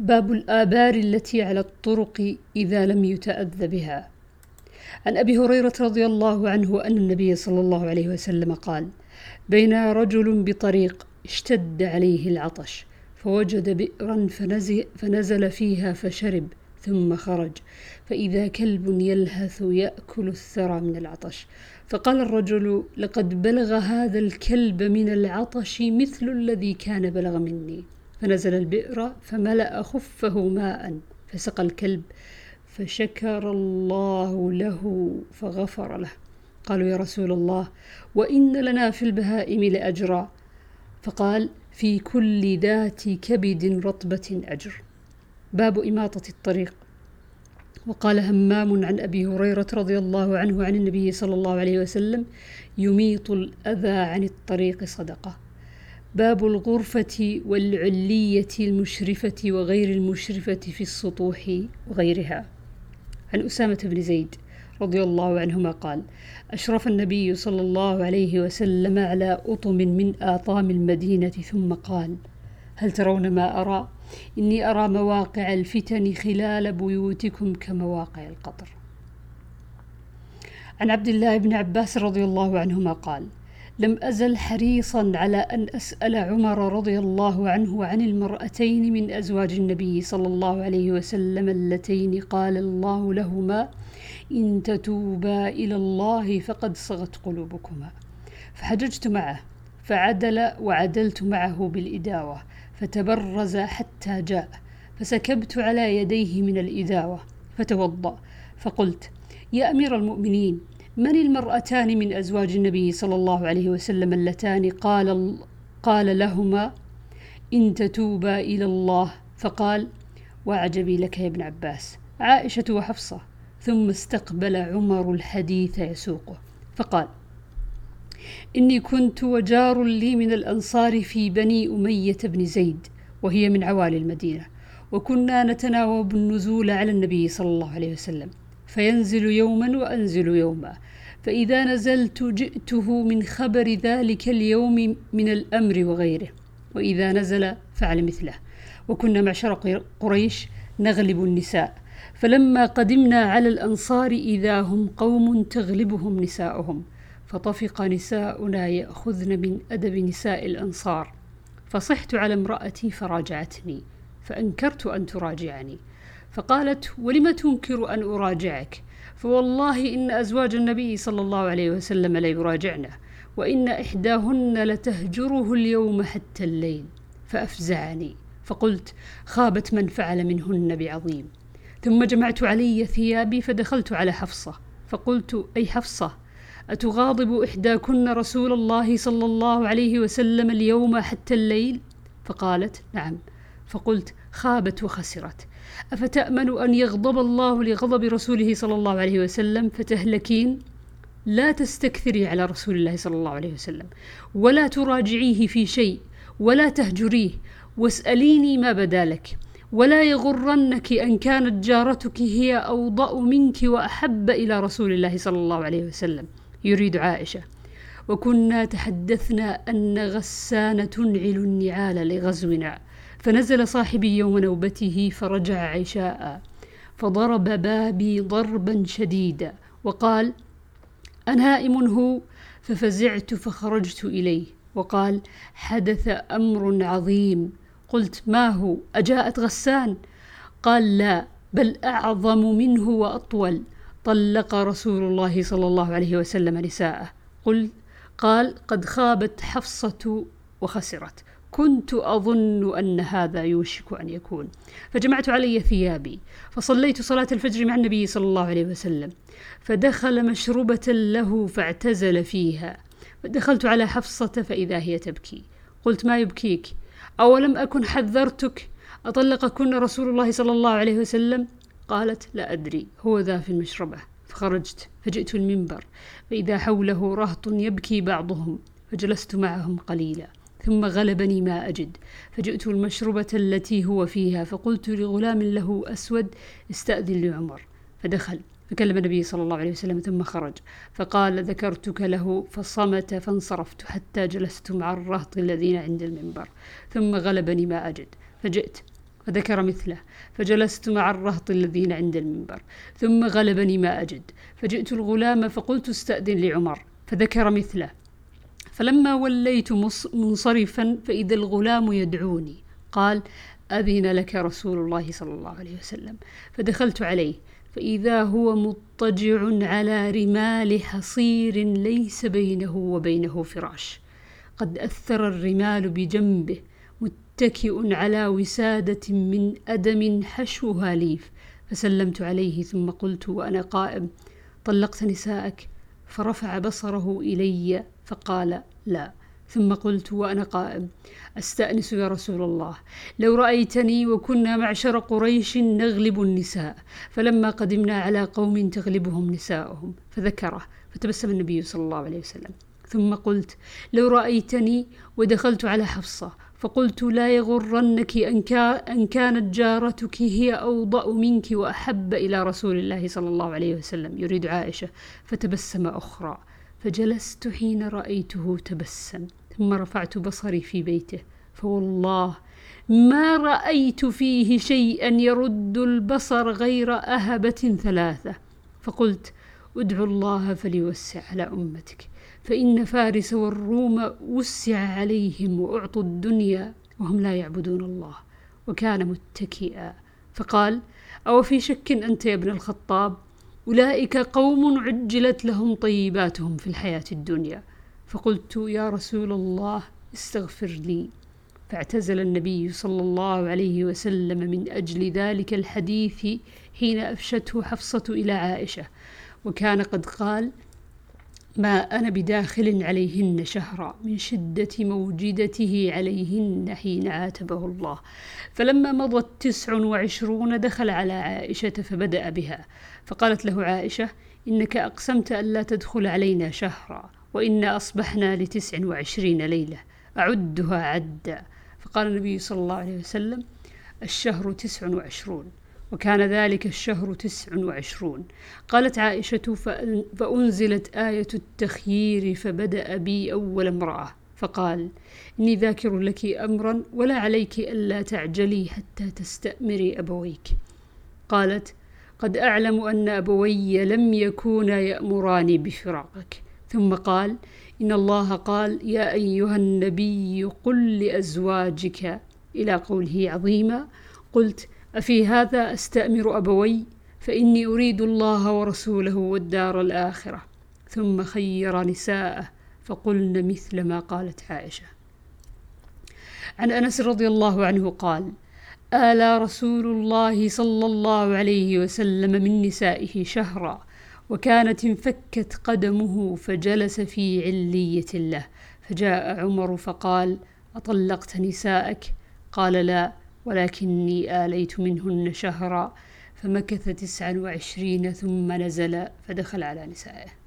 باب الآبار التي على الطرق إذا لم يتأذى بها. عن أبي هريرة رضي الله عنه أن النبي صلى الله عليه وسلم قال: بين رجل بطريق اشتد عليه العطش فوجد بئرا فنزل فيها فشرب ثم خرج فإذا كلب يلهث يأكل الثرى من العطش فقال الرجل لقد بلغ هذا الكلب من العطش مثل الذي كان بلغ مني فنزل البئر فملأ خفه ماء فسقى الكلب فشكر الله له فغفر له. قالوا يا رسول الله وإن لنا في البهائم لأجرا. فقال في كل ذات كبد رطبة أجر. باب إماطة الطريق. وقال همام عن أبي هريرة رضي الله عنه عن النبي صلى الله عليه وسلم يميط الأذى عن الطريق صدقة. باب الغرفة والعلية المشرفة وغير المشرفة في السطوح وغيرها. عن أسامة بن زيد رضي الله عنهما قال أشرف النبي صلى الله عليه وسلم على أطم من آطام المدينة ثم قال هل ترون ما أرى؟ إني أرى مواقع الفتن خلال بيوتكم كمواقع القطر. عن عبد الله بن عباس رضي الله عنهما قال لم أزل حريصا على أن أسأل عمر رضي الله عنه عن المرأتين من أزواج النبي صلى الله عليه وسلم اللتين قال الله لهما إن تتوبا إلى الله فقد صغت قلوبكما. فحججت معه فعدل وعدلت معه بالإداوة فتبرز حتى جاء فسكبت على يديه من الإداوة فتوضأ فقلت يا أمير المؤمنين من المرأتان من أزواج النبي صلى الله عليه وسلم اللتان قال قال لهما إن تتوبا إلى الله. فقال وعجبي لك يا ابن عباس. عائشة وحفصة ثم استقبل عمر الحديث يسوقه. فقال إني كنت وجار لي من الأنصار في بني أمية بن زيد وهي من عوالي المدينة وكنا نتناوب النزول على النبي صلى الله عليه وسلم. فينزل يوما وأنزل يوما. فإذا نزلت جئته من خبر ذلك اليوم من الأمر وغيره. وإذا نزل فعل مثله. وكنا معشر قريش نغلب النساء. فلما قدمنا على الأنصار إذا هم قوم تغلبهم نساؤهم. فطفق نساؤنا يأخذن من أدب نساء الأنصار. فصحت على امرأتي فراجعتني. فأنكرت أن تراجعني. فقالت ولم تنكر أن أراجعك؟ فوالله إن أزواج النبي صلى الله عليه وسلم ليراجعنه وإن إحداهن لتهجره اليوم حتى الليل فأفزعني. فقلت خابت من فعل منهن بعظيم. ثم جمعت علي ثيابي فدخلت على حفصة. فقلت أي حفصة أتغاضب إحداكن رسول الله صلى الله عليه وسلم اليوم حتى الليل؟ فقالت نعم. فقلت خابت وخسرت. أفتأمن أن يغضب الله لغضب رسوله صلى الله عليه وسلم؟ فتهلكين. لا تستكثري على رسول الله صلى الله عليه وسلم. ولا تراجعيه في شيء. ولا تهجريه. واسأليني ما بدا لك. ولا يغرنك أن كانت جارتك هي أوضأ منك وأحب إلى رسول الله صلى الله عليه وسلم. يريد عائشة. وكنا تحدثنا أن غسان تنعل النعال لغزونا. فنزل صاحبي يوم نوبته فرجع عشاء فضرب بابي ضربا شديدا وقال أنائم هو؟ ففزعت فخرجت إليه وقال حدث أمر عظيم. قلت ما هو؟ أجاءت غسان؟ قال لا بل أعظم منه وأطول. طلق رسول الله صلى الله عليه وسلم نساءه. قل قال قد خابت حفصة وخسرت. كنت أظن أن هذا يوشك أن يكون. فجمعت علي ثيابي فصليت صلاة الفجر مع النبي صلى الله عليه وسلم. فدخل مشربة له فاعتزل فيها. فدخلت على حفصة فإذا هي تبكي. قلت ما يبكيك؟ أولم أكن حذرتك؟ أطلقكن رسول الله صلى الله عليه وسلم؟ قالت لا أدري هو ذا في المشربة. فخرجت فجئت المنبر. فإذا حوله رهط يبكي بعضهم فجلست معهم قليلا. ثم غلبني ما أجد. فجئت المشربة التي هو فيها فقلت لغلام له أسود استأذن لعمر. فدخل فكلم النبي صلى الله عليه وسلم ثم خرج. فقال ذكرتك له فصمت فانصرفت حتى جلست مع الرهط الذين عند المنبر. ثم غلبني ما أجد. فجئت فذكر مثله. فجلست مع الرهط الذين عند المنبر. ثم غلبني ما أجد. فجئت الغلام فقلت استأذن لعمر. فذكر مثله. فلما وليت منصرفا فإذا الغلام يدعوني. قال أذن لك رسول الله صلى الله عليه وسلم. فدخلت عليه. فإذا هو مضطجع على رمال حصير ليس بينه وبينه فراش. قد أثر الرمال بجنبه متكئ على وسادة من أدم حشوها ليف. فسلمت عليه ثم قلت وأنا قائم طلقت نساءك. فرفع بصره إلي فقال لا. ثم قلت وأنا قائم أستأنس يا رسول الله. لو رأيتني وكنا معشر قريش نغلب النساء فلما قدمنا على قوم تغلبهم نساؤهم فذكره فتبسم النبي صلى الله عليه وسلم. ثم قلت لو رأيتني ودخلت على حفصة فقلت لا يغرنك أن, كانت جارتك هي أوضأ منك وأحب إلى رسول الله صلى الله عليه وسلم يريد عائشة فتبسم أخرى. فجلست حين رأيته تبسم ثم رفعت بصري في بيته. فوالله ما رأيت فيه شيئا يرد البصر غير أهبة ثلاثة. فقلت ادعو الله فليوسع على أمتك. فإن فارس والروم وسع عليهم وأعطوا الدنيا وهم لا يعبدون الله وكان متكئا. فقال أو في شك أنت يا ابن الخطاب؟ أولئك قوم عجلت لهم طيباتهم في الحياة الدنيا. فقلت يا رسول الله استغفر لي. فاعتزل النبي صلى الله عليه وسلم من أجل ذلك الحديث حين أفشته حفصة إلى عائشة. وكان قد قال ما أنا بداخل عليهن شهرا من شدة موجدته عليهن حين عاتبه الله. فلما مضت تسع وعشرون دخل على عائشة فبدأ بها. فقالت له عائشة إنك أقسمت ألا تدخل علينا شهرا وإنا أصبحنا لتسع وعشرين ليلة أعدها عدا. فقال النبي صلى الله عليه وسلم الشهر تسع وعشرون. وكان ذلك الشهر تسع وعشرون. قالت عائشة فأنزلت آية التخيير فبدأ بي أول امرأة. فقال إني ذاكر لك أمرا ولا عليك ألا تعجلي حتى تستأمري أبويك. قالت قد أعلم أن أبوي لم يكونا يأمراني بفراقك. ثم قال إن الله قال يا أيها النبي قل لأزواجك. إلى قوله عظيما قلت أفي هذا أستأمر أبوي؟ فإني أريد الله ورسوله والدار الآخرة. ثم خير نساءه فقلن مثل ما قالت عائشة. عن أنس رضي الله عنه قال آلى رسول الله صلى الله عليه وسلم من نسائه شهرا وكانت انفكت قدمه فجلس في علية له. فجاء عمر فقال أطلقت نساءك؟ قال لا. ولكني آليت منهن شهرا فمكث تسعا وعشرين ثم نزل فدخل على نسائه.